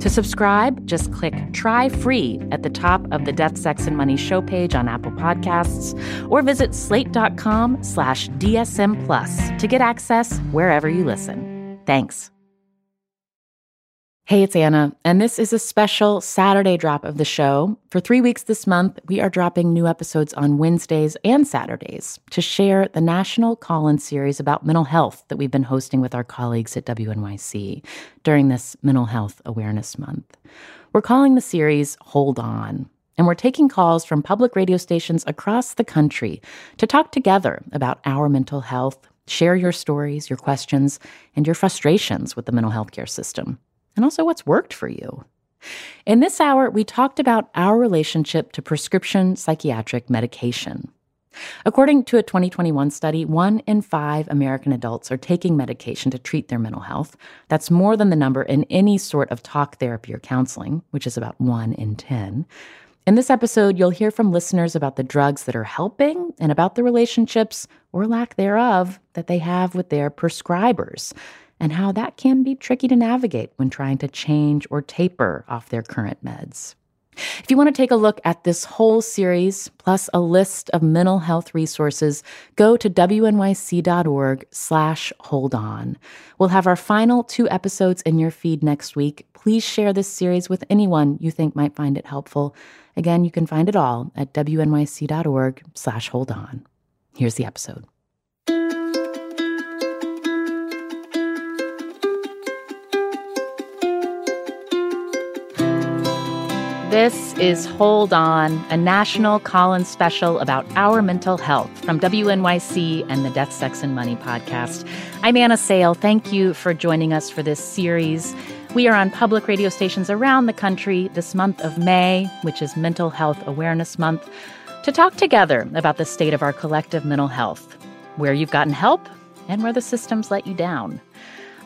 To subscribe, just click Try Free at the top of the Death, Sex, and Money show page on Apple Podcasts or visit slate.com slash DSM Plus to get access wherever you listen. Thanks. Hey, it's Anna, and this is a special Saturday drop of the show. For three weeks this month, we are dropping new episodes on Wednesdays and Saturdays to share the national call in series about mental health that we've been hosting with our colleagues at WNYC during this Mental Health Awareness Month. We're calling the series Hold On, and we're taking calls from public radio stations across the country to talk together about our mental health, share your stories, your questions, and your frustrations with the mental health care system and also what's worked for you. In this hour, we talked about our relationship to prescription psychiatric medication. According to a 2021 study, one in five American adults are taking medication to treat their mental health. That's more than the number in any sort of talk therapy or counseling, which is about one in 10. In this episode, you'll hear from listeners about the drugs that are helping and about the relationships, or lack thereof, that they have with their prescribers and how that can be tricky to navigate when trying to change or taper off their current meds. If you want to take a look at this whole series, plus a list of mental health resources, go to wnyc.org slash hold on. We'll have our final two episodes in your feed next week. Please share this series with anyone you think might find it helpful. Again, you can find it all at wnyc.org slash hold on. Here's the episode. This is Hold On, a national call in special about our mental health from WNYC and the Death, Sex, and Money podcast. I'm Anna Sale. Thank you for joining us for this series. We are on public radio stations around the country this month of May, which is Mental Health Awareness Month, to talk together about the state of our collective mental health, where you've gotten help and where the systems let you down.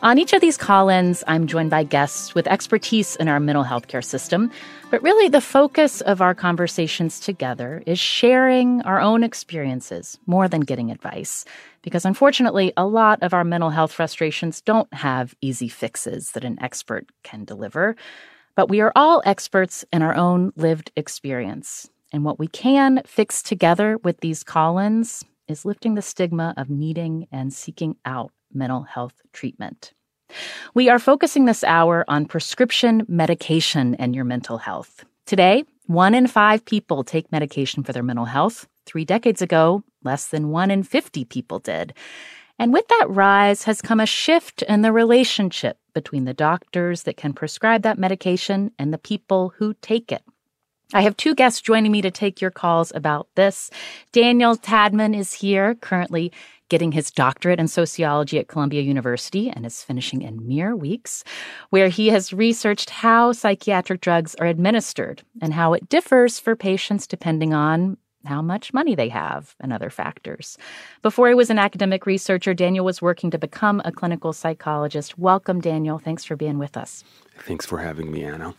On each of these call ins, I'm joined by guests with expertise in our mental health care system. But really, the focus of our conversations together is sharing our own experiences more than getting advice. Because unfortunately, a lot of our mental health frustrations don't have easy fixes that an expert can deliver. But we are all experts in our own lived experience. And what we can fix together with these call ins is lifting the stigma of needing and seeking out mental health treatment. We are focusing this hour on prescription medication and your mental health. Today, one in five people take medication for their mental health. Three decades ago, less than one in 50 people did. And with that rise has come a shift in the relationship between the doctors that can prescribe that medication and the people who take it. I have two guests joining me to take your calls about this. Daniel Tadmon is here, currently getting his doctorate in sociology at Columbia University and is finishing in mere weeks, where he has researched how psychiatric drugs are administered and how it differs for patients depending on how much money they have and other factors. Before he was an academic researcher, Daniel was working to become a clinical psychologist. Welcome, Daniel. Thanks for being with us. Thanks for having me, Anna.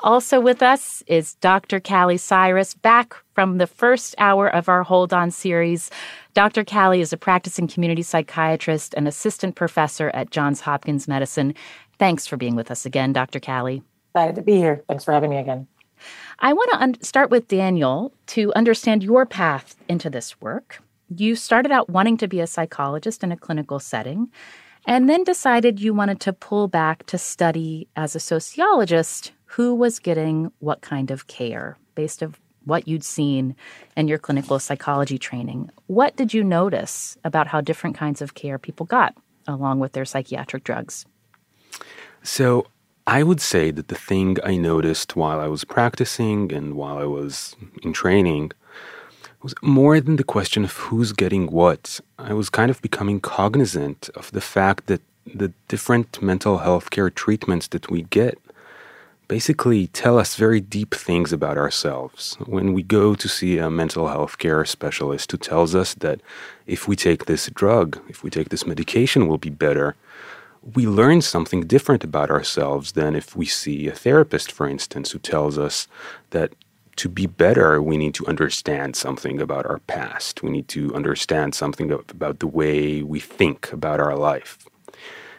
Also with us is Dr. Kali Cyrus, back from the first hour of our Hold On series. Dr. Kali is a practicing community psychiatrist and assistant professor at Johns Hopkins Medicine. Thanks for being with us again, Dr. Kali. Excited to be here. Thanks for having me again. I want to un- start with Daniel to understand your path into this work. You started out wanting to be a psychologist in a clinical setting and then decided you wanted to pull back to study as a sociologist who was getting what kind of care based of what you'd seen in your clinical psychology training. What did you notice about how different kinds of care people got along with their psychiatric drugs? So, I would say that the thing I noticed while I was practicing and while I was in training was more than the question of who's getting what. I was kind of becoming cognizant of the fact that the different mental health care treatments that we get basically tell us very deep things about ourselves. When we go to see a mental health care specialist who tells us that if we take this drug, if we take this medication, we'll be better, we learn something different about ourselves than if we see a therapist, for instance, who tells us that to be better, we need to understand something about our past. We need to understand something about the way we think about our life.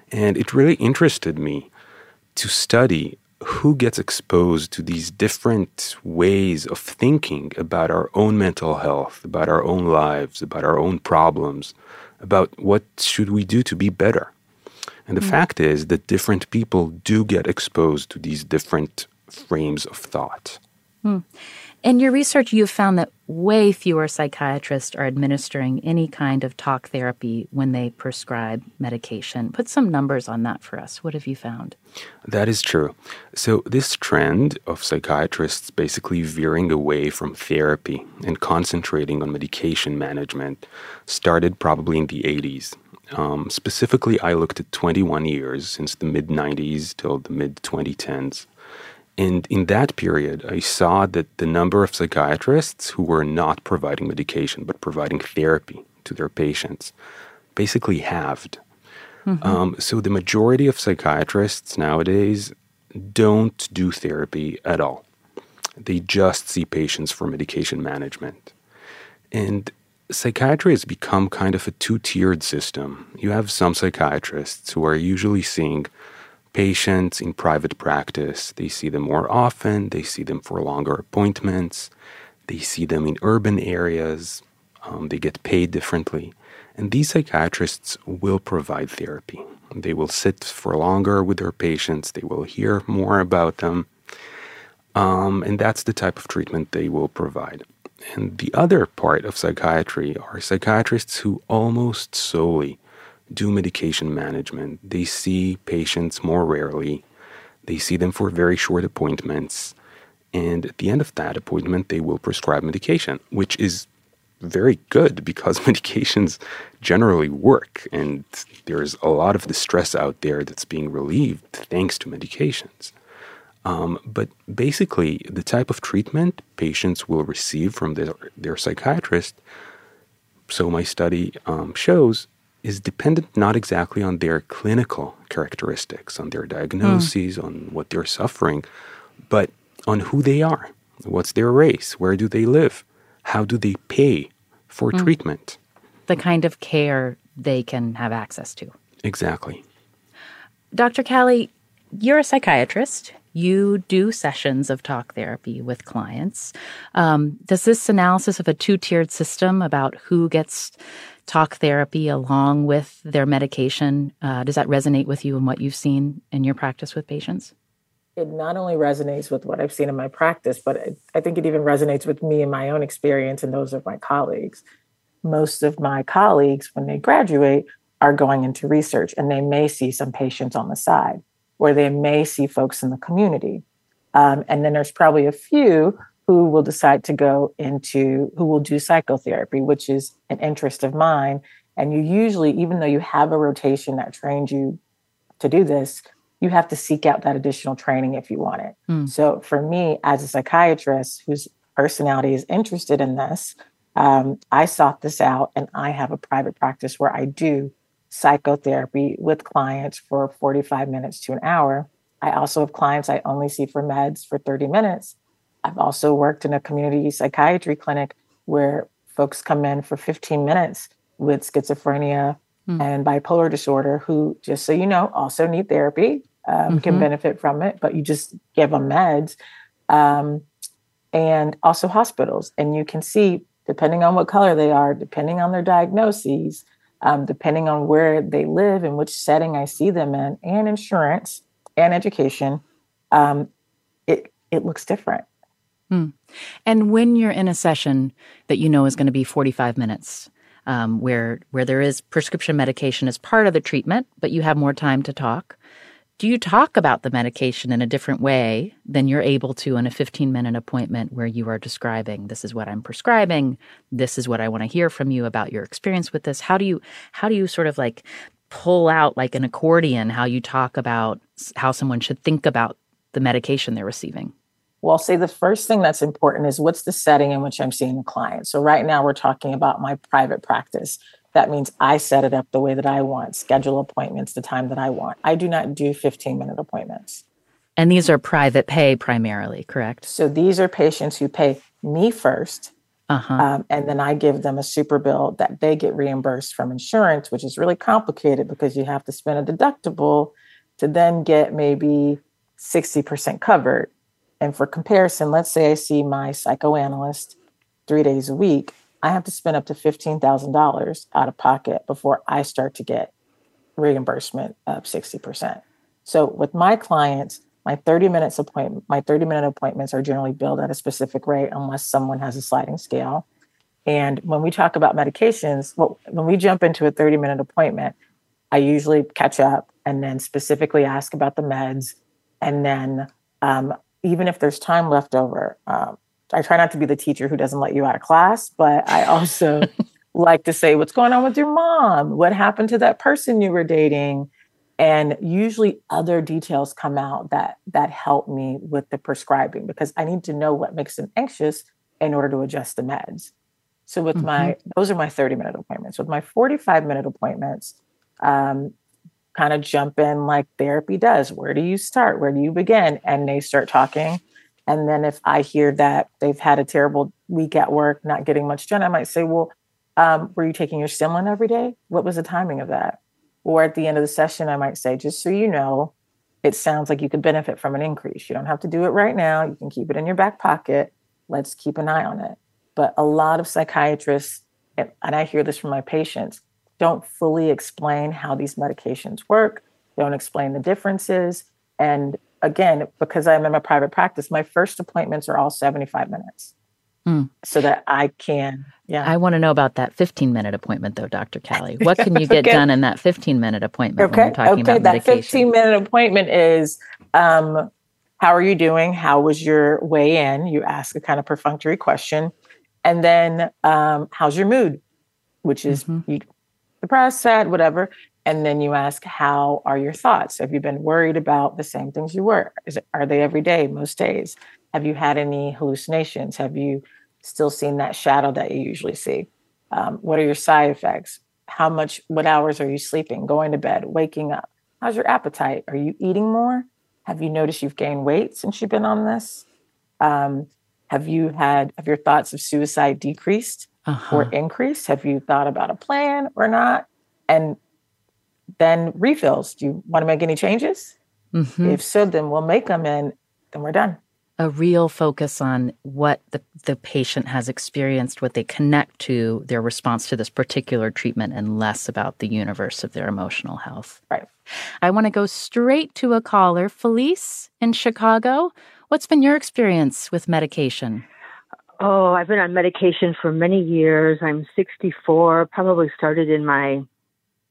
And it really interested me to study who gets exposed to these different ways of thinking about our own mental health, about our own lives, about our own problems, about what should we do to be better. And the mm. fact is that different people do get exposed to these different frames of thought. Mm. In your research, you've found that way fewer psychiatrists are administering any kind of talk therapy when they prescribe medication. Put some numbers on that for us. What have you found? That is true. So, this trend of psychiatrists basically veering away from therapy and concentrating on medication management started probably in the 80s. Um, specifically, I looked at 21 years since the mid 90s till the mid 2010s. And in that period, I saw that the number of psychiatrists who were not providing medication but providing therapy to their patients basically halved. Mm-hmm. Um, so the majority of psychiatrists nowadays don't do therapy at all. They just see patients for medication management. And psychiatry has become kind of a two tiered system. You have some psychiatrists who are usually seeing patients in private practice. They see them more often, they see them for longer appointments, they see them in urban areas, um, they get paid differently. And these psychiatrists will provide therapy. They will sit for longer with their patients, they will hear more about them. Um, and that's the type of treatment they will provide. And the other part of psychiatry are psychiatrists who almost solely do medication management. They see patients more rarely. They see them for very short appointments. And at the end of that appointment, they will prescribe medication, which is very good because medications generally work. And there's a lot of the stress out there that's being relieved thanks to medications. Um, but basically, the type of treatment patients will receive from their, their psychiatrist, so my study um, shows, is dependent not exactly on their clinical characteristics, on their diagnoses, mm. on what they're suffering, but on who they are. What's their race? Where do they live? How do they pay for mm. treatment? The kind of care they can have access to. Exactly. Dr. Kali, you're a psychiatrist. You do sessions of talk therapy with clients. Um, does this analysis of a two tiered system about who gets talk therapy along with their medication. Uh, does that resonate with you and what you've seen in your practice with patients? It not only resonates with what I've seen in my practice, but I think it even resonates with me and my own experience and those of my colleagues. Most of my colleagues, when they graduate, are going into research and they may see some patients on the side or they may see folks in the community. Um, and then there's probably a few who will decide to go into who will do psychotherapy, which is an interest of mine. And you usually, even though you have a rotation that trains you to do this, you have to seek out that additional training if you want it. Mm. So for me, as a psychiatrist whose personality is interested in this, um, I sought this out and I have a private practice where I do psychotherapy with clients for 45 minutes to an hour. I also have clients I only see for meds for 30 minutes. I've also worked in a community psychiatry clinic where folks come in for 15 minutes with schizophrenia mm. and bipolar disorder who, just so you know, also need therapy, um, mm-hmm. can benefit from it, but you just give them meds. Um, and also hospitals. And you can see, depending on what color they are, depending on their diagnoses, um, depending on where they live and which setting I see them in, and insurance and education, um, it looks different. Hmm. And when you're in a session that you know is going to be 45 minutes, um, where where there is prescription medication as part of the treatment, but you have more time to talk, do you talk about the medication in a different way than you're able to in a 15 minute appointment where you are describing this is what I'm prescribing, this is what I want to hear from you about your experience with this? How do you how do you sort of like pull out like an accordion how you talk about how someone should think about the medication they're receiving? Well, I'll say the first thing that's important is what's the setting in which I'm seeing the client. So right now we're talking about my private practice. That means I set it up the way that I want, schedule appointments the time that I want. I do not do 15 minute appointments. And these are private pay primarily, correct? So these are patients who pay me 1st uh-huh. um, and then I give them a super bill that they get reimbursed from insurance, which is really complicated because you have to spend a deductible to then get maybe 60% covered. And for comparison, let's say I see my psychoanalyst three days a week. I have to spend up to $15,000 out of pocket before I start to get reimbursement of 60%. So with my clients, my 30 minutes appointment, my 30 minute appointments are generally billed at a specific rate unless someone has a sliding scale. And when we talk about medications, well, when we jump into a 30 minute appointment, I usually catch up and then specifically ask about the meds. And then um, even if there's time left over, um, I try not to be the teacher who doesn't let you out of class, but I also like to say, What's going on with your mom? What happened to that person you were dating? And usually other details come out that that help me with the prescribing because I need to know what makes them anxious in order to adjust the meds. So with mm-hmm. my those are my 30 minute appointments. With my 45 minute appointments, um, kind of jump in like therapy does. Where do you start? Where do you begin? And they start talking and then if I hear that they've had a terrible week at work, not getting much done, I might say, well, um, were you taking your stimulant every day? What was the timing of that? Or at the end of the session, I might say, just so you know, it sounds like you could benefit from an increase. You don't have to do it right now. You can keep it in your back pocket. Let's keep an eye on it. But a lot of psychiatrists, and I hear this from my patients, don't fully explain how these medications work, don't explain the differences. And again, because I'm in my private practice, my first appointments are all 75 minutes. Mm. So that I can, yeah. I want to know about that 15 minute appointment, though, Dr. Kali. What can you get okay. done in that 15 minute appointment okay. when we're talking okay. that medication? 15 minute appointment is um, how are you doing? How was your way in? You ask a kind of perfunctory question. And then um, how's your mood? Which is mm-hmm. you depressed, sad, whatever and then you ask how are your thoughts? Have you been worried about the same things you were? It, are they every day most days? Have you had any hallucinations? Have you still seen that shadow that you usually see? Um, what are your side effects? How much what hours are you sleeping going to bed waking up? How's your appetite? Are you eating more? Have you noticed you've gained weight since you've been on this? Um, have you had have your thoughts of suicide decreased uh-huh. or increase? have you thought about a plan or not and then refills. Do you want to make any changes? Mm-hmm. If so, then we'll make them and then we're done. A real focus on what the, the patient has experienced, what they connect to their response to this particular treatment, and less about the universe of their emotional health. Right. I want to go straight to a caller. Felice in Chicago. What's been your experience with medication? Oh, I've been on medication for many years. I'm 64, probably started in my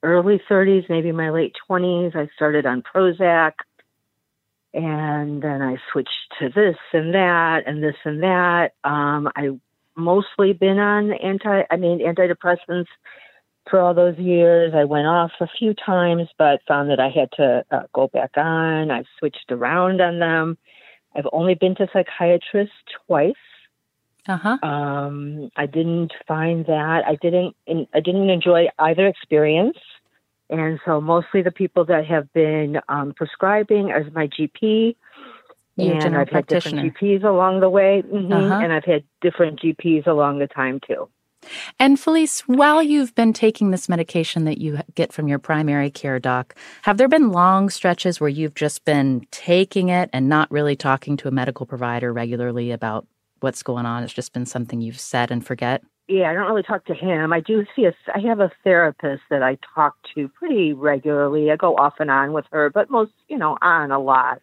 early 30s, maybe my late 20s. I started on Prozac and then I switched to this and that and this and that. Um, I mostly been on anti, I mean, antidepressants for all those years. I went off a few times, but found that I had to uh, go back on. I've switched around on them. I've only been to psychiatrist twice. Uh-huh. Um, I didn't find that I didn't I didn't enjoy either experience, and so mostly the people that have been um, prescribing as my GP, Your and I've had different GPs along the way, mm-hmm, uh-huh. and I've had different GPs along the time too. And Felice, while you've been taking this medication that you get from your primary care doc, have there been long stretches where you've just been taking it and not really talking to a medical provider regularly about what's going on. It's just been something you've said and forget. Yeah, I don't really talk to him. I do see a. I have a therapist that I talk to pretty regularly. I go off and on with her, but most, you know, on a lot.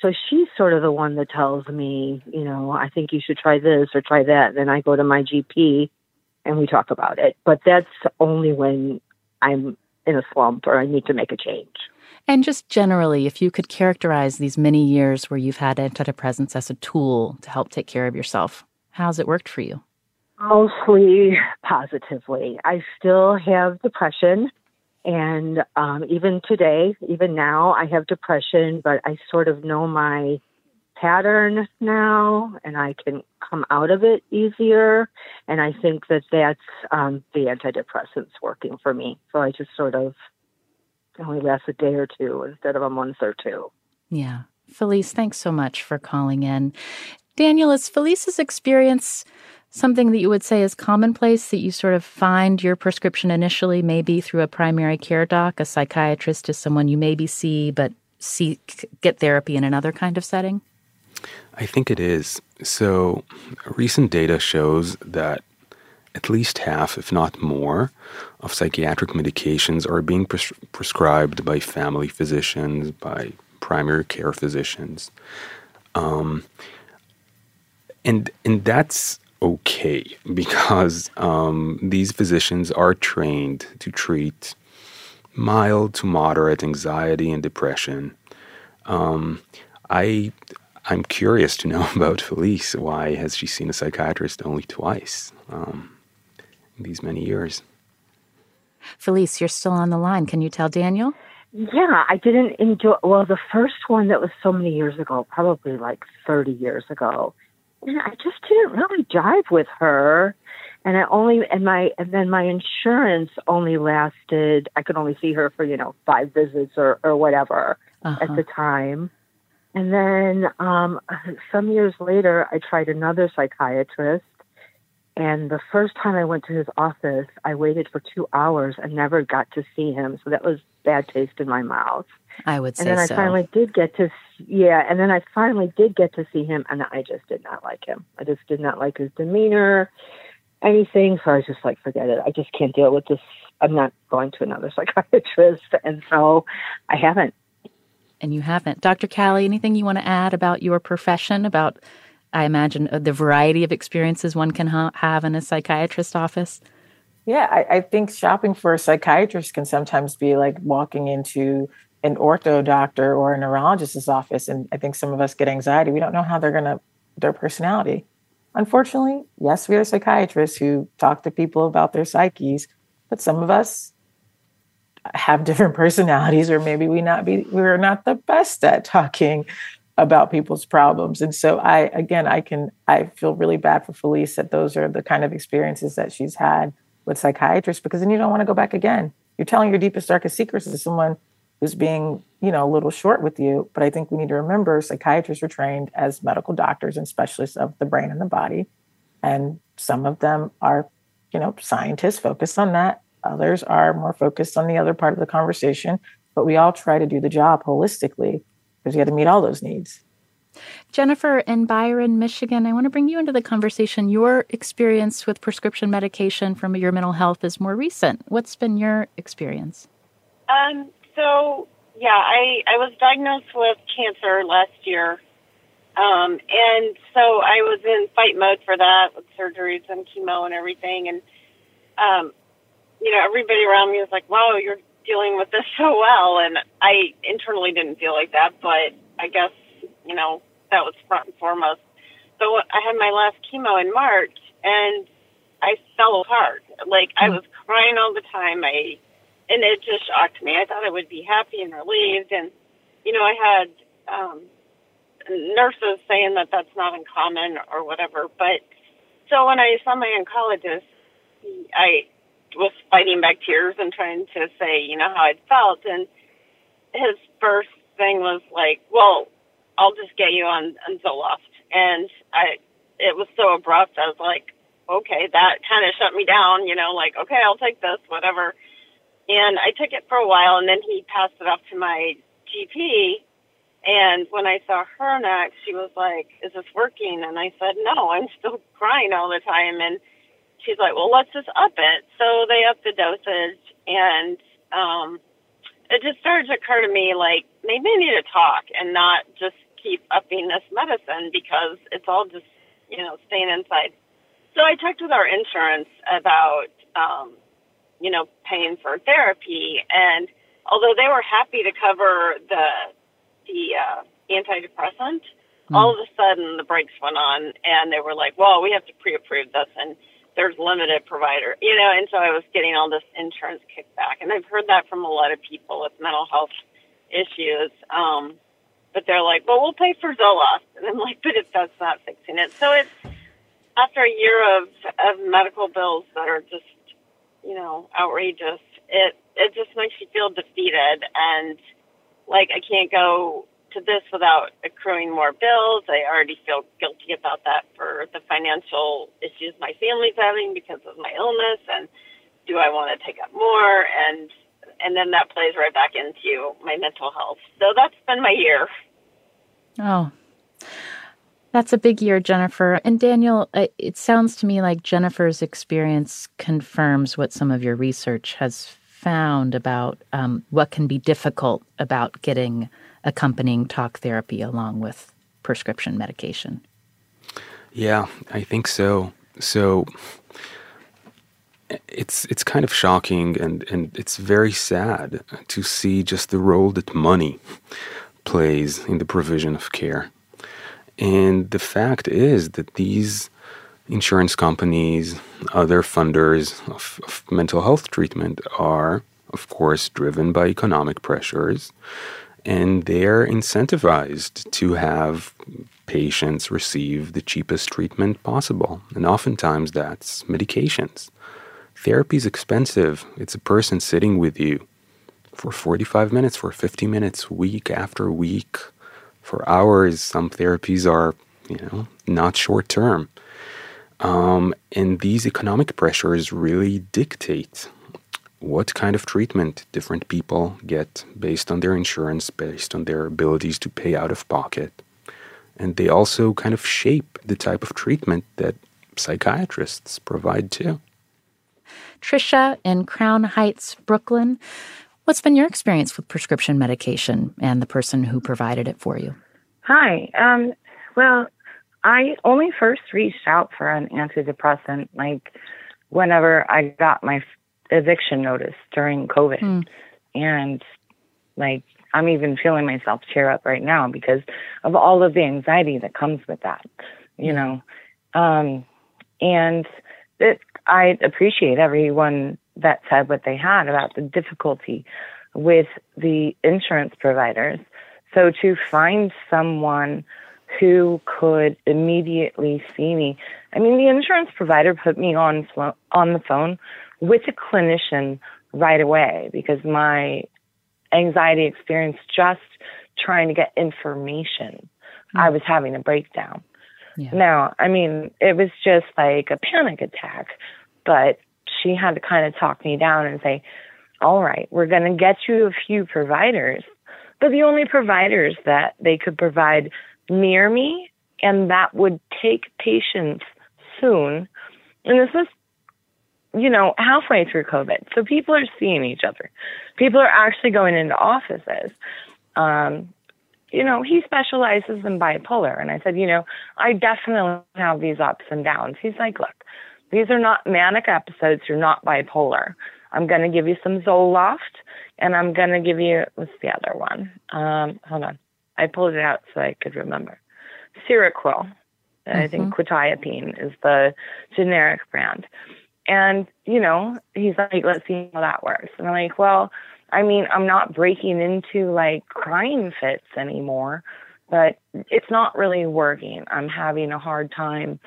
so she's sort of the one that tells me, you know, I think you should try this or try that. And then I go to my GP and we talk about it. But that's only when I'm in a slump or I need to make a change. And just generally, if you could characterize these many years where you've had antidepressants as a tool to help take care of yourself, how's it worked for you? Mostly positively. I still have depression. And um, even today, even now, I have depression, but I sort of know my pattern now and I can come out of it easier. And I think that that's um, the antidepressants working for me. So I just sort of only lasts a day or two instead of a month or two. Yeah. Felice, thanks so much for calling in. Daniel, is Felice's experience something that you would say is commonplace that you sort of find your prescription initially, maybe through a primary care doc, a psychiatrist is someone you maybe see but seek get therapy in another kind of setting? I think it is. So, recent data shows that at least half, if not more, of psychiatric medications are being pres- prescribed by family physicians, by primary care physicians. Um, and and that's okay because um, these physicians are trained to treat mild to moderate anxiety and depression. Um, I I'm curious to know about Felice. Why has she seen a psychiatrist only twice um, these many years? Felice, you're still on the line. Can you tell Daniel? Yeah, I didn't enjoy. Well, the first one that was so many years ago, probably like 30 years ago, and I just didn't really jive with her. And I only and my and then my insurance only lasted. I could only see her for you know five visits or or whatever uh-huh. at the time. And then um, some years later, I tried another psychiatrist. And the first time I went to his office, I waited for two hours and never got to see him. So that was bad taste in my mouth. I would say And then I finally did get to, yeah. And then I finally did get to see him, and I just did not like him. I just did not like his demeanor, anything. So I was just like, forget it. I just can't deal with this. I'm not going to another psychiatrist. And so I haven't and you haven't. Dr. Kali, anything you want to add about your profession, about, I imagine, uh, the variety of experiences one can ha- have in a psychiatrist's office? Yeah, I, I, think shopping for a psychiatrist can sometimes be like walking into an ortho doctor or a neurologist's office. And I think some of us get anxiety. We don't know how they're going to, their personality. Unfortunately, yes, we are psychiatrists who talk to people about their psyches, but some of us have different personalities or maybe we not be we're not the best at talking about people's problems. And so i again i can i feel really bad for felice that those are the kind of experiences that she's had with psychiatrists because then you don't want to go back again. You're telling your deepest darkest secrets to someone who's being you know a little short with you but i think we need to remember psychiatrists are trained as medical doctors and specialists of the brain and the body. And some of them are you know scientists focused on that. Others are more focused on the other part of the conversation, but we all try to do the job holistically because we have to meet all those needs. Jennifer in Byron, Michigan, I want to bring you into the conversation. Your experience with prescription medication from your mental health is more recent. What's been your experience? Um, so, yeah, I, I was diagnosed with cancer last year. Um, and so I was in fight mode for that with surgeries and chemo and everything. And um, you know, everybody around me was like, wow, you're dealing with this so well. And I internally didn't feel like that, but I guess, you know, that was front and foremost. So I had my last chemo in March and I fell apart. Like I hmm. was crying all the time. I, and it just shocked me. I thought I would be happy and relieved. And, you know, I had, um, nurses saying that that's not uncommon or whatever. But so when I saw my oncologist, I was fighting back tears and trying to say, you know, how I'd felt. And his first thing was like, well, I'll just get you on, on Zoloft. And I, it was so abrupt. I was like, okay, that kind of shut me down, you know, like, okay, I'll take this, whatever. And I took it for a while and then he passed it off to my GP. And when I saw her next, she was like, is this working? And I said, no, I'm still crying all the time. And she's like, well, let's just up it. So they upped the dosage, and um, it just started to occur to me like maybe I need to talk and not just keep upping this medicine because it's all just, you know, staying inside. So I talked with our insurance about, um, you know, paying for therapy, and although they were happy to cover the the uh, antidepressant, mm. all of a sudden the brakes went on, and they were like, "Well, we have to pre-approve this," and there's limited provider, you know, and so I was getting all this insurance kickback, and I've heard that from a lot of people with mental health issues. Um, but they're like, well, we'll pay for Zoloft. And I'm like, but if that's not fixing it. So it's after a year of, of medical bills that are just, you know, outrageous, it, it just makes you feel defeated. And like, I can't go to this without accruing more bills. I already feel guilty about that for the financial issues my family's having because of my illness. And do I want to take up more? And and then that plays right back into my mental health. So that's been my year. Oh, that's a big year, Jennifer. And Daniel, it sounds to me like Jennifer's experience confirms what some of your research has found about um, what can be difficult about getting accompanying talk therapy along with prescription medication. Yeah, I think so. So it's it's kind of shocking and, and it's very sad to see just the role that money plays in the provision of care. And the fact is that these insurance companies, other funders of, of mental health treatment are, of course, driven by economic pressures. And they're incentivized to have patients receive the cheapest treatment possible. And oftentimes that's medications. Therapy is expensive. It's a person sitting with you for 45 minutes, for 50 minutes, week after week, for hours. Some therapies are, you know, not short term. Um, and these economic pressures really dictate what kind of treatment different people get based on their insurance, based on their abilities to pay out of pocket. And they also kind of shape the type of treatment that psychiatrists provide too. Trisha in Crown Heights, Brooklyn. What's been your experience with prescription medication and the person who provided it for you? Hi. Um, well, I only first reached out for an antidepressant like whenever I got my eviction notice during COVID. Mm. And like, I'm even feeling myself tear up right now because of all of the anxiety that comes with that, you know. Um, and it I appreciate everyone that said what they had about the difficulty with the insurance providers. So to find someone who could immediately see me. I mean, the insurance provider put me on on the phone with a clinician right away because my anxiety experience just trying to get information, mm-hmm. I was having a breakdown. Yeah. Now, I mean, it was just like a panic attack, but she had to kind of talk me down and say, all right, we're going to get you a few providers, but the only providers that they could provide near me and that would take patients soon. And this was, you know, halfway through COVID. So people are seeing each other. People are actually going into offices. Um, you know, he specializes in bipolar. And I said, you know, I definitely have these ups and downs. He's like, look, these are not manic episodes. You're not bipolar. I'm going to give you some Zoloft and I'm going to give you, what's the other one? Um, hold on. I pulled it out so I could remember. Seroquel. Mm-hmm. I think mm-hmm. quetiapine is the generic brand. And, you know, he's like, let's see how that works. And I'm like, well, I mean, I'm not breaking into like crying fits anymore, but it's not really working. I'm having a hard time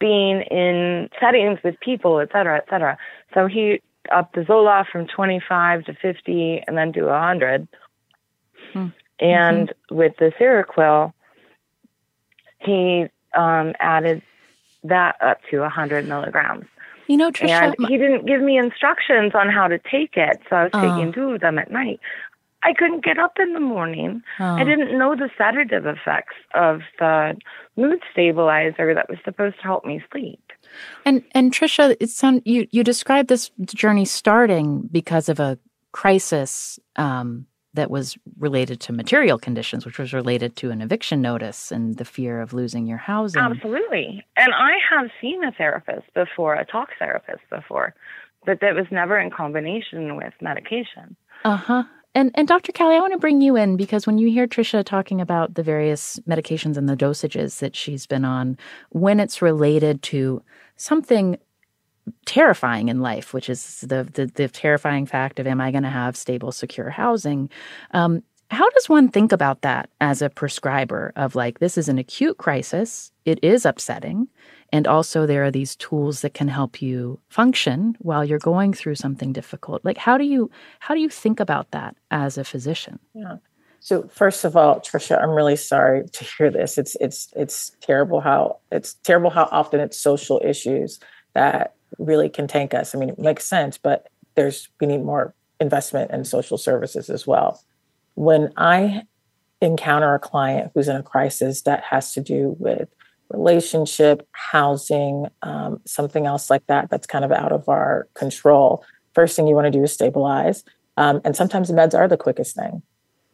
being in settings with people, et cetera, et cetera. So he upped the Zoloft from 25 to 50 and then to 100. Hmm. And mm-hmm. with the Seroquel, he um, added that up to 100 milligrams. You know, Trisha, and he didn't give me instructions on how to take it, so I was oh. taking two of them at night. I couldn't get up in the morning. Oh. I didn't know the sedative effects of the mood stabilizer that was supposed to help me sleep. And and Trisha, it sound you you described this journey starting because of a crisis um, that was related to material conditions, which was related to an eviction notice and the fear of losing your housing. Absolutely. And I have seen a therapist before, a talk therapist before, but that was never in combination with medication. Uh huh. And and Dr. Kali, I want to bring you in because when you hear Trisha talking about the various medications and the dosages that she's been on, when it's related to something terrifying in life, which is the the, the terrifying fact of am I going to have stable, secure housing? Um, how does one think about that as a prescriber of like this is an acute crisis? It is upsetting. And also, there are these tools that can help you function while you're going through something difficult. Like, how do you how do you think about that as a physician? Yeah. So first of all, Trisha, I'm really sorry to hear this. It's it's it's terrible how it's terrible how often it's social issues that really can tank us. I mean, it makes sense, but there's we need more investment in social services as well. When I encounter a client who's in a crisis that has to do with relationship, housing, um, something else like that that's kind of out of our control. First thing you want to do is stabilize. Um, and sometimes meds are the quickest thing.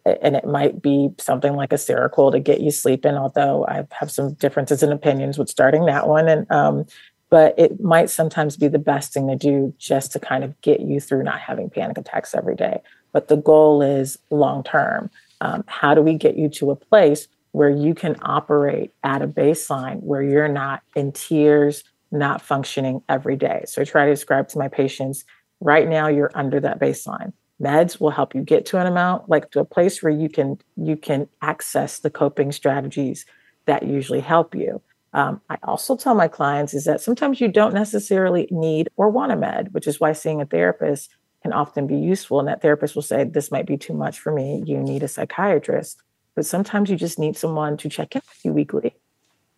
And it might be something like a Seroquel to get you sleeping, although I have some differences in opinions with starting that one. And um, but it might sometimes be the best thing to do just to kind of get you through not having panic attacks every day. But the goal is long term. Um, how do we get you to a place where you can operate at a baseline where you're not in tears, not functioning every day. So I try to describe to my patients right now you're under that baseline. Meds will help you get to an amount, like to a place where you can you can access the coping strategies that usually help you. Um, I also tell my clients is that sometimes you don't necessarily need or want a med, which is why seeing a therapist can often be useful. And that therapist will say, This might be too much for me. You need a psychiatrist. But sometimes you just need someone to check in with you weekly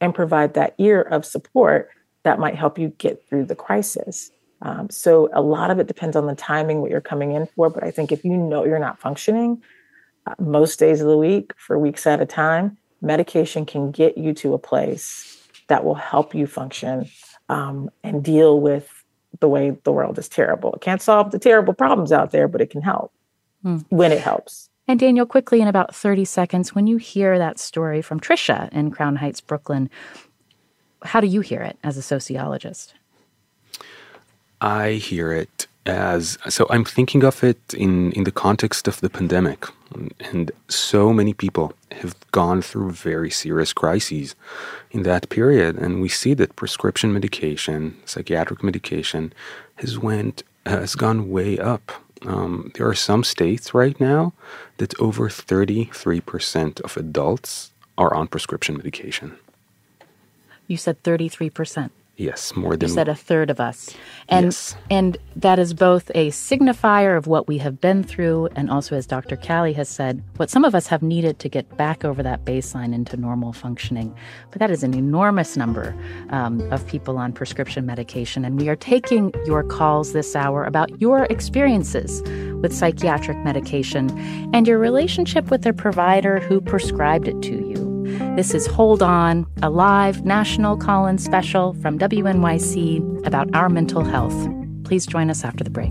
and provide that ear of support that might help you get through the crisis. Um, so a lot of it depends on the timing, what you're coming in for. But I think if you know you're not functioning uh, most days of the week for weeks at a time, medication can get you to a place that will help you function um, and deal with the way the world is terrible. It can't solve the terrible problems out there, but it can help hmm. when it helps. And Daniel, quickly in about 30 seconds, when you hear that story from Trisha in Crown Heights, Brooklyn, how do you hear it as a sociologist? I hear it as so I'm thinking of it in, in the context of the pandemic. And so many people have gone through very serious crises in that period. And we see that prescription medication, psychiatric medication, has went has gone way up um, there are some states right now that over 33% of adults are on prescription medication. You said 33%. Yes, more than you said a third of us. And yes. and that is both a signifier of what we have been through and also as Dr. Kali has said, what some of us have needed to get back over that baseline into normal functioning. But that is an enormous number um, of people on prescription medication and we are taking your calls this hour about your experiences with psychiatric medication and your relationship with the provider who prescribed it to you. This is Hold On, a live national call in special from WNYC about our mental health. Please join us after the break.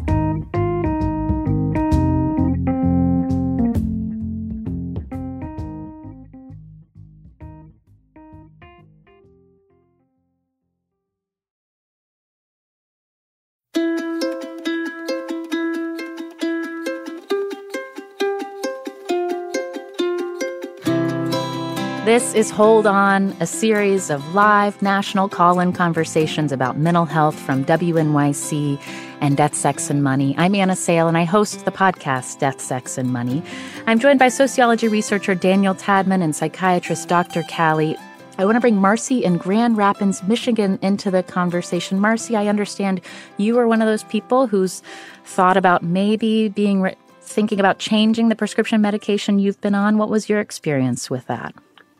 This is Hold On, a series of live national call in conversations about mental health from WNYC and Death, Sex, and Money. I'm Anna Sale, and I host the podcast Death, Sex, and Money. I'm joined by sociology researcher Daniel Tadmon and psychiatrist Dr. Kali. I want to bring Marcy in Grand Rapids, Michigan into the conversation. Marcy, I understand you are one of those people who's thought about maybe being re- thinking about changing the prescription medication you've been on. What was your experience with that?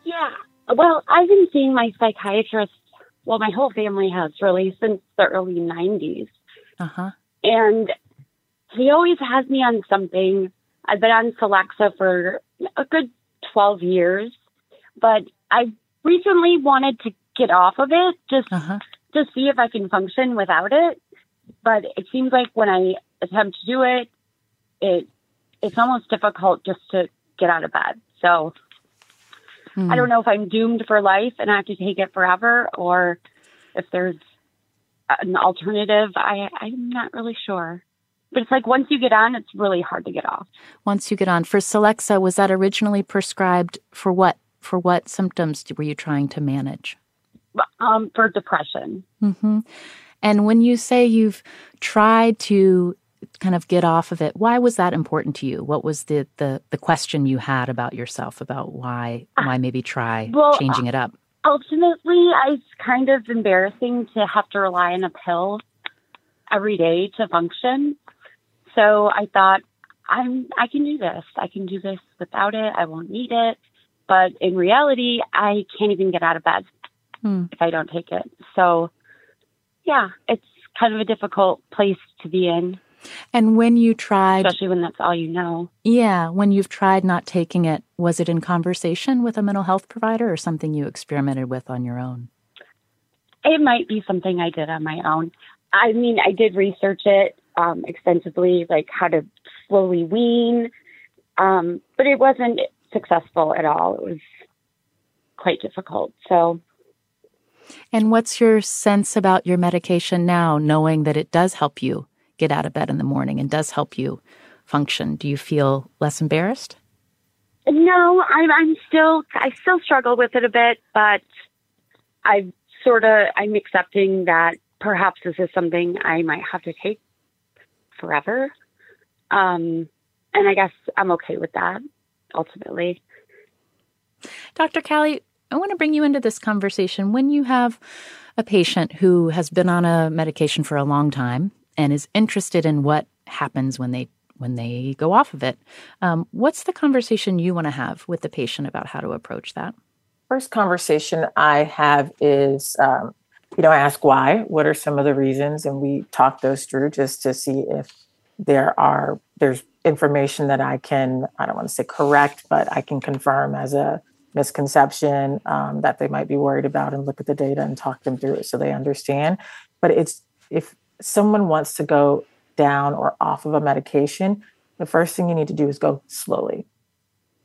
Yeah. Well, I've been seeing my psychiatrist, well, my whole family has really since the early 90s. Uh-huh. And he always has me on something. I've been on Celexa for a good 12 years, but I recently wanted to get off of it just uh-huh. to see if I can function without it. But it seems like when I attempt to do it, it it's almost difficult just to get out of bed. So mm. I don't know if I'm doomed for life and I have to take it forever or if there's an alternative. I, I'm not really sure. But it's like once you get on, it's really hard to get off. Once you get on. For Celexa, was that originally prescribed for what? For what symptoms were you trying to manage? Um, for depression. Mm-hmm. And when you say you've tried to kind of get off of it, why was that important to you? What was the the, the question you had about yourself about why why maybe try well, changing it up? Ultimately, it's kind of embarrassing to have to rely on a pill every day to function. So I thought I'm I can do this. I can do this without it. I won't need it. But in reality, I can't even get out of bed hmm. if I don't take it. So yeah, it's kind of a difficult place to be in. And when you tried, especially when that's all you know. Yeah, when you've tried not taking it, was it in conversation with a mental health provider or something you experimented with on your own? It might be something I did on my own. I mean, I did research it um, extensively, like how to slowly wean, um, but it wasn't successful at all. It was quite difficult. So and what's your sense about your medication now, knowing that it does help you get out of bed in the morning and does help you function? Do you feel less embarrassed? No, I'm, I'm still, I still struggle with it a bit, but I sort of, I'm accepting that perhaps this is something I might have to take forever. Um, and I guess I'm okay with that ultimately. Dr. Kali, I want to bring you into this conversation. When you have a patient who has been on a medication for a long time and is interested in what happens when they when they go off of it, um, what's the conversation you want to have with the patient about how to approach that? First conversation I have is, um, you know, I ask why. What are some of the reasons, and we talk those through just to see if there are there's information that I can I don't want to say correct, but I can confirm as a misconception um, that they might be worried about and look at the data and talk them through it so they understand. But it's if someone wants to go down or off of a medication, the first thing you need to do is go slowly.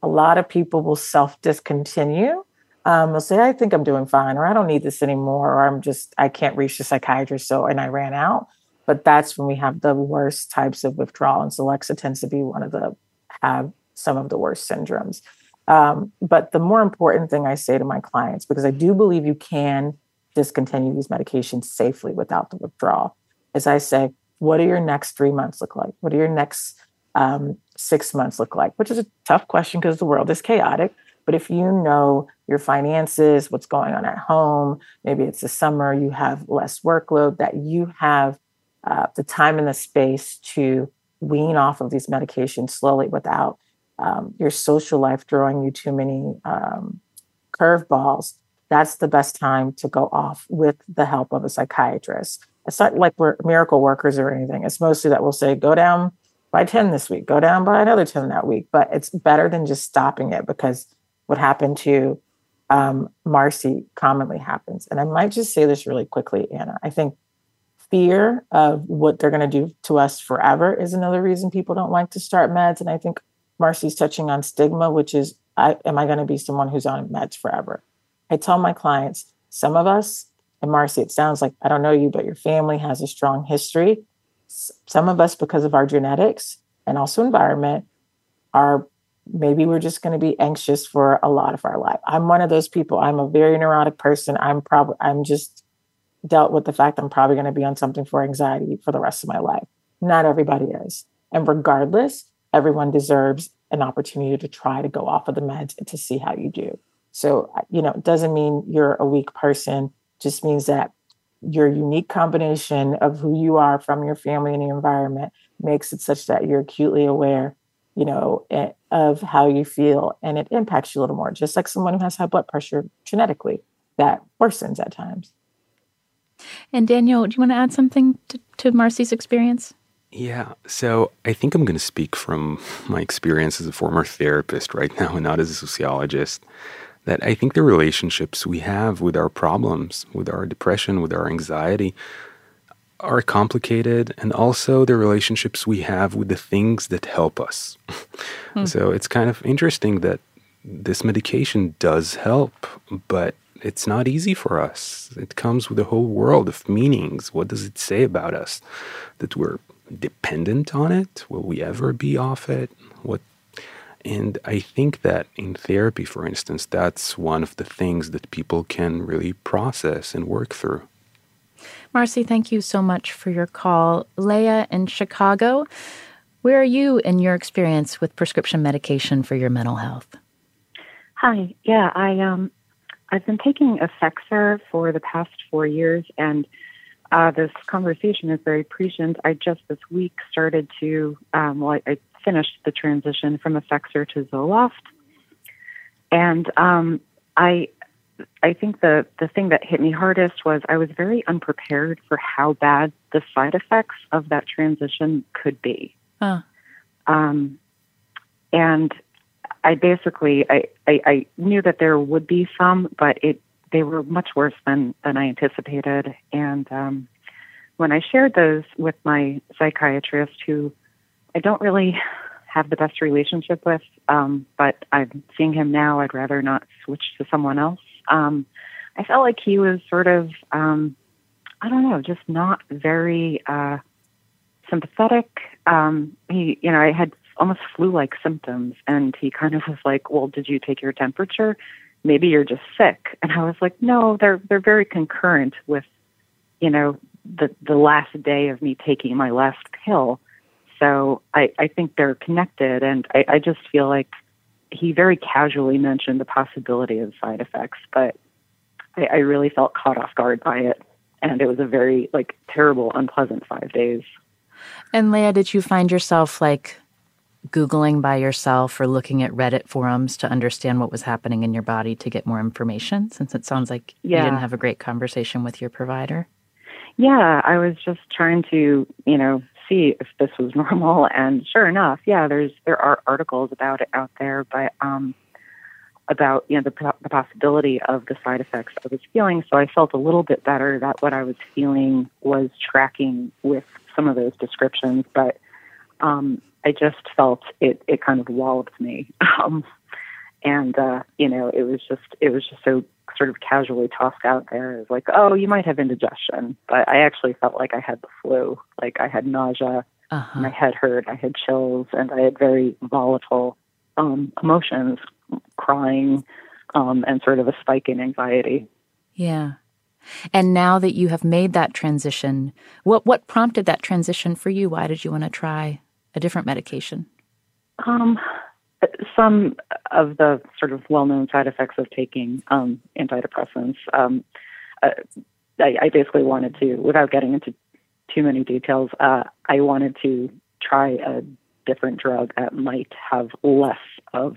A lot of people will self discontinue. Um, they'll say, I think I'm doing fine, or I don't need this anymore, or I'm just, I can't reach the psychiatrist, so, and I ran out. But that's when we have the worst types of withdrawal. And Celexa tends to be one of the, have some of the worst syndromes. Um, but the more important thing I say to my clients, because I do believe you can discontinue these medications safely without the withdrawal, is I say, what do your next three months look like? What do your next um, six months look like? Which is a tough question because the world is chaotic. But if you know your finances, what's going on at home, maybe it's the summer, you have less workload, that you have uh, the time and the space to wean off of these medications slowly without um, your social life throwing you too many um, curveballs, that's the best time to go off with the help of a psychiatrist. It's not like we're miracle workers or anything. It's mostly that we'll say, go down by 10 this week, go down by another 10 that week. But it's better than just stopping it because what happened to um, Marcy commonly happens. And I might just say this really quickly, Anna. I think fear of what they're going to do to us forever is another reason people don't like to start meds. And I think Marcy's touching on stigma, which is, I, am I going to be someone who's on meds forever? I tell my clients, some of us, and Marcy, it sounds like I don't know you, but your family has a strong history. Some of us, because of our genetics and also environment, are maybe we're just going to be anxious for a lot of our life. I'm one of those people. I'm a very neurotic person. I'm probably, I'm just dealt with the fact I'm probably going to be on something for anxiety for the rest of my life. Not everybody is. And regardless, everyone deserves an opportunity to try to go off of the meds and to see how you do. So, you know, it doesn't mean you're a weak person, just means that your unique combination of who you are from your family and the environment makes it such that you're acutely aware, you know, of how you feel and it impacts you a little more, just like someone who has high blood pressure genetically that worsens at times. And Daniel, do you want to add something to, to Marcy's experience? Yeah. So I think I'm going to speak from my experience as a former therapist right now and not as a sociologist. That I think the relationships we have with our problems, with our depression, with our anxiety, are complicated and also the relationships we have with the things that help us. Hmm. So it's kind of interesting that this medication does help, but it's not easy for us. It comes with a whole world of meanings. What does it say about us? That we're dependent on it? Will we ever be off it? What and I think that in therapy, for instance, that's one of the things that people can really process and work through. Marcy, thank you so much for your call. Leah in Chicago, where are you in your experience with prescription medication for your mental health? Hi. Yeah, I um I've been taking Effexor for the past four years, and uh, this conversation is very prescient. I just this week started to, um, well, I, I finished the transition from Effexor to Zoloft, and um, I, I think the the thing that hit me hardest was I was very unprepared for how bad the side effects of that transition could be. Huh. Um, and I basically I, I, I knew that there would be some, but it they were much worse than than I anticipated. And um, when I shared those with my psychiatrist, who I don't really have the best relationship with, um, but I'm seeing him now. I'd rather not switch to someone else. Um, I felt like he was sort of um, I don't know, just not very uh, sympathetic. Um, he, you know, I had almost flu-like symptoms, and he kind of was like, "Well, did you take your temperature? Maybe you're just sick." And I was like, "No, they're they're very concurrent with, you know, the the last day of me taking my last pill." So I I think they're connected, and I, I just feel like he very casually mentioned the possibility of side effects, but I, I really felt caught off guard by it, and it was a very like terrible, unpleasant five days. And Leah, did you find yourself like Googling by yourself or looking at Reddit forums to understand what was happening in your body to get more information since it sounds like yeah. you didn't have a great conversation with your provider? Yeah, I was just trying to, you know, see if this was normal and sure enough, yeah, there's there are articles about it out there, but um about you know the, the possibility of the side effects I was feeling. So I felt a little bit better that what I was feeling was tracking with some of those descriptions, but um, I just felt it it kind of walloped me. Um, and uh, you know, it was just it was just so sort of casually tossed out there is like, oh, you might have indigestion, but I actually felt like I had the flu. Like I had nausea, uh-huh. my head hurt, I had chills, and I had very volatile um, emotions, crying, um, and sort of a spike in anxiety. Yeah. And now that you have made that transition, what what prompted that transition for you? Why did you want to try a different medication? Um, some of the sort of well-known side effects of taking um, antidepressants. Um, uh, I, I, basically wanted to, without getting into too many details, uh, I wanted to try a different drug that might have less of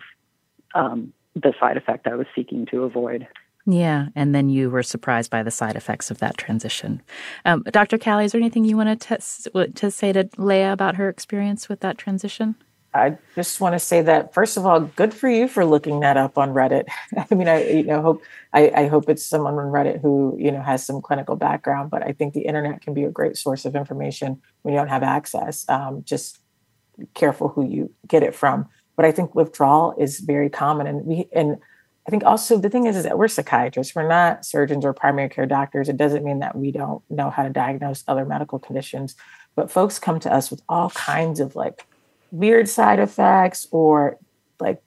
um, the side effect I was seeking to avoid. Yeah, and then you were surprised by the side effects of that transition. Um, Dr. Kali, is there anything you want to, to say to Leah about her experience with that transition? I just want to say that first of all, good for you for looking that up on Reddit. I mean, I you know hope I, I, hope it's someone on Reddit who you know has some clinical background, but I think the internet can be a great source of information when you don't have access. Um, just careful who you get it from. But I think withdrawal is very common, and we and I think also the thing is, is that we're psychiatrists. We're not surgeons or primary care doctors. It doesn't mean that we don't know how to diagnose other medical conditions. But folks come to us with all kinds of like weird side effects or like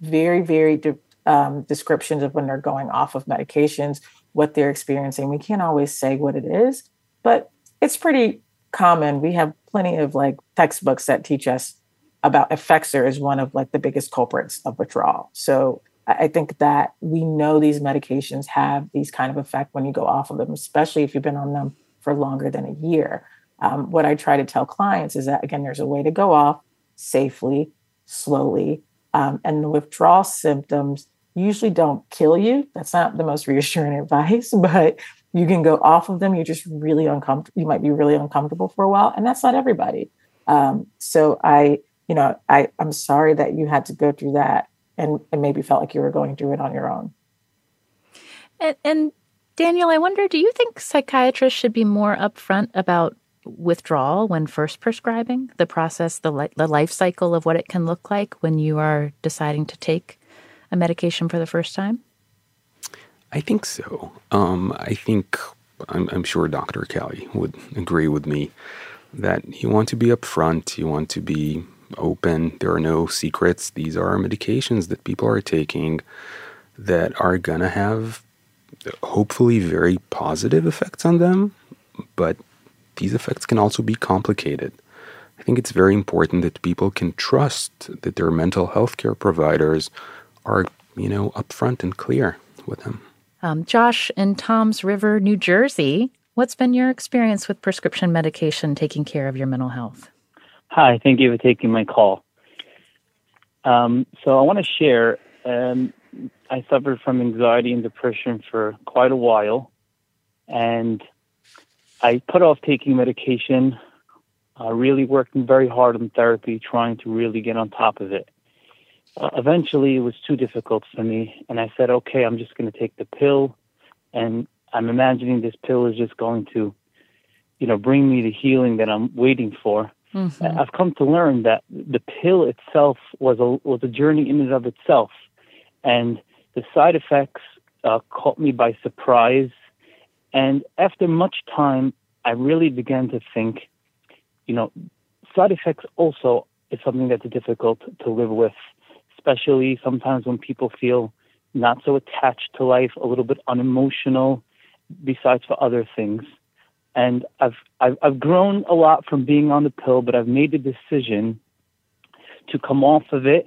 very, very de- um, descriptions of when they're going off of medications, what they're experiencing. We can't always say what it is, but it's pretty common. We have plenty of like textbooks that teach us about Effexor is one of like the biggest culprits of withdrawal. So I think that we know these medications have these kind of effect when you go off of them, especially if you've been on them for longer than a year. Um, what I try to tell clients is that again, there's a way to go off safely, slowly, um, and the withdrawal symptoms usually don't kill you. That's not the most reassuring advice, but you can go off of them. You're just really uncomfortable. You might be really uncomfortable for a while, and that's not everybody. Um, so I, you know, I I'm sorry that you had to go through that and, and maybe felt like you were going through it on your own. And, and Daniel, I wonder do you think psychiatrists should be more upfront about withdrawal when first prescribing, the process, the, li- the life cycle of what it can look like when you are deciding to take a medication for the first time? I think so. Um, I think, I'm, I'm sure Dr. Kelly would agree with me that you want to be upfront, you want to be open. There are no secrets. These are medications that people are taking that are going to have hopefully very positive effects on them, but these effects can also be complicated. I think it's very important that people can trust that their mental health care providers are, you know, upfront and clear with them. Um, Josh in Toms River, New Jersey, what's been your experience with prescription medication taking care of your mental health? Hi, thank you for taking my call. Um, so I want to share. Um, I suffered from anxiety and depression for quite a while, and I put off taking medication, uh, really working very hard on therapy, trying to really get on top of it. Uh, eventually, it was too difficult for me, and I said, okay, I'm just going to take the pill, and I'm imagining this pill is just going to, you know, bring me the healing that I'm waiting for. Mm-hmm. I've come to learn that the pill itself was a was a journey in and of itself, and the side effects uh, caught me by surprise. And after much time, I really began to think, you know, side effects also is something that's difficult to live with, especially sometimes when people feel not so attached to life, a little bit unemotional, besides for other things. And I've, I've I've grown a lot from being on the pill, but I've made the decision to come off of it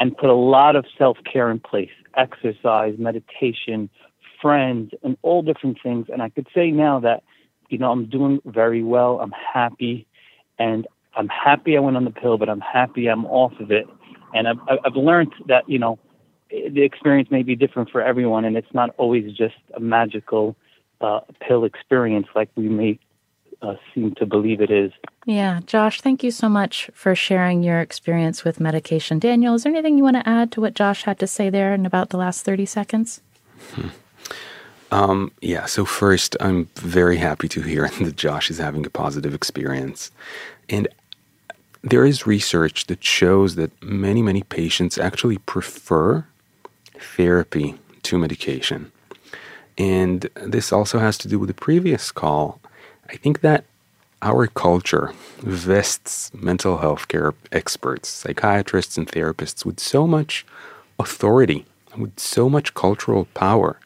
and put a lot of self care in place exercise, meditation, friends, and all different things. And I could say now that, you know, I'm doing very well. I'm happy. And I'm happy I went on the pill, but I'm happy I'm off of it. And I've, I've learned that, you know, the experience may be different for everyone, and it's not always just a magical uh, pill experience like we may uh, seem to believe it is. Yeah. Josh, thank you so much for sharing your experience with medication. Daniel, is there anything you want to add to what Josh had to say there in about the last 30 seconds? Hmm. Um, yeah, so first, I'm very happy to hear that Josh is having a positive experience. And there is research that shows that many, many patients actually prefer therapy to medication. And this also has to do with the previous call I think that our culture vests mental health care experts, psychiatrists, and therapists with so much authority, with so much cultural power.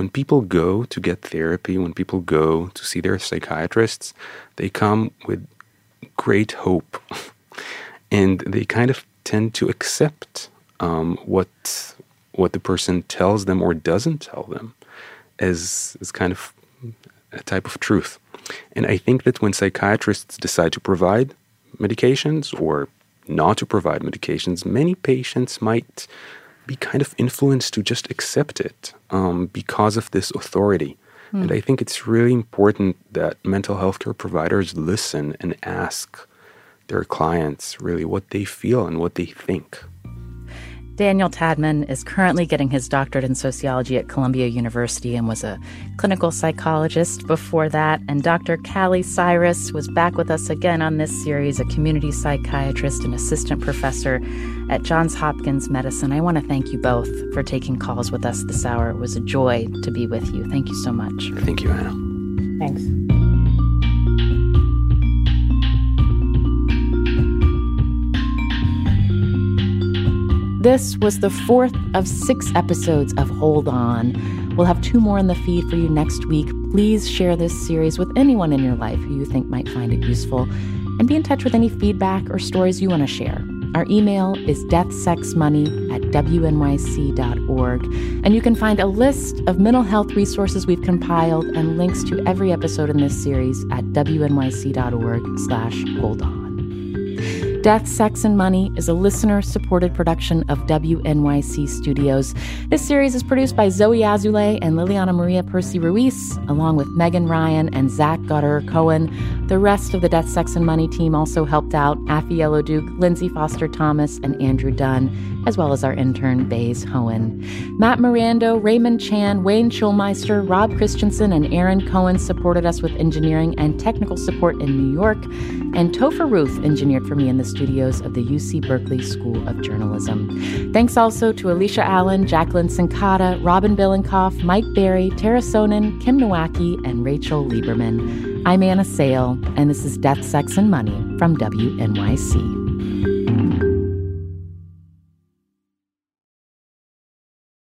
When people go to get therapy, when people go to see their psychiatrists, they come with great hope. and they kind of tend to accept um, what, what the person tells them or doesn't tell them as, as kind of a type of truth. And I think that when psychiatrists decide to provide medications or not to provide medications, many patients might be kind of influenced to just accept it um, because of this authority. Mm. And I think it's really important that mental health care providers listen and ask their clients really what they feel and what they think. Daniel Tadmon is currently getting his doctorate in sociology at Columbia University and was a clinical psychologist before that. And Dr. Kali Cyrus was back with us again on this series, a community psychiatrist and assistant professor at Johns Hopkins Medicine. I want to thank you both for taking calls with us this hour. It was a joy to be with you. Thank you so much. Thank you, Anna. Thanks. This was the fourth of six episodes of Hold On. We'll have two more in the feed for you next week. Please share this series with anyone in your life who you think might find it useful. And be in touch with any feedback or stories you want to share. Our email is deathsexmoney at wnyc.org. And you can find a list of mental health resources we've compiled and links to every episode in this series at wnyc.org slash hold on. Death, Sex, and Money is a listener supported production of WNYC Studios. This series is produced by Zoe Azulay and Liliana Maria Percy Ruiz, along with Megan Ryan and Zach Gutter Cohen. The rest of the Death, Sex, and Money team also helped out Afi Yellow-Duke, Lindsay Foster Thomas, and Andrew Dunn, as well as our intern, Bays Hohen. Matt Mirando, Raymond Chan, Wayne Schulmeister, Rob Christensen, and Aaron Cohen supported us with engineering and technical support in New York. And Topher Ruth engineered for me in the studios of the UC Berkeley School of Journalism. Thanks also to Alicia Allen, Jacqueline Sincata, Robin Billenkoff, Mike Barry, Tara Sonnen, Kim Nowacki, and Rachel Lieberman. I'm Anna Sale, and this is Death, Sex, and Money from WNYC.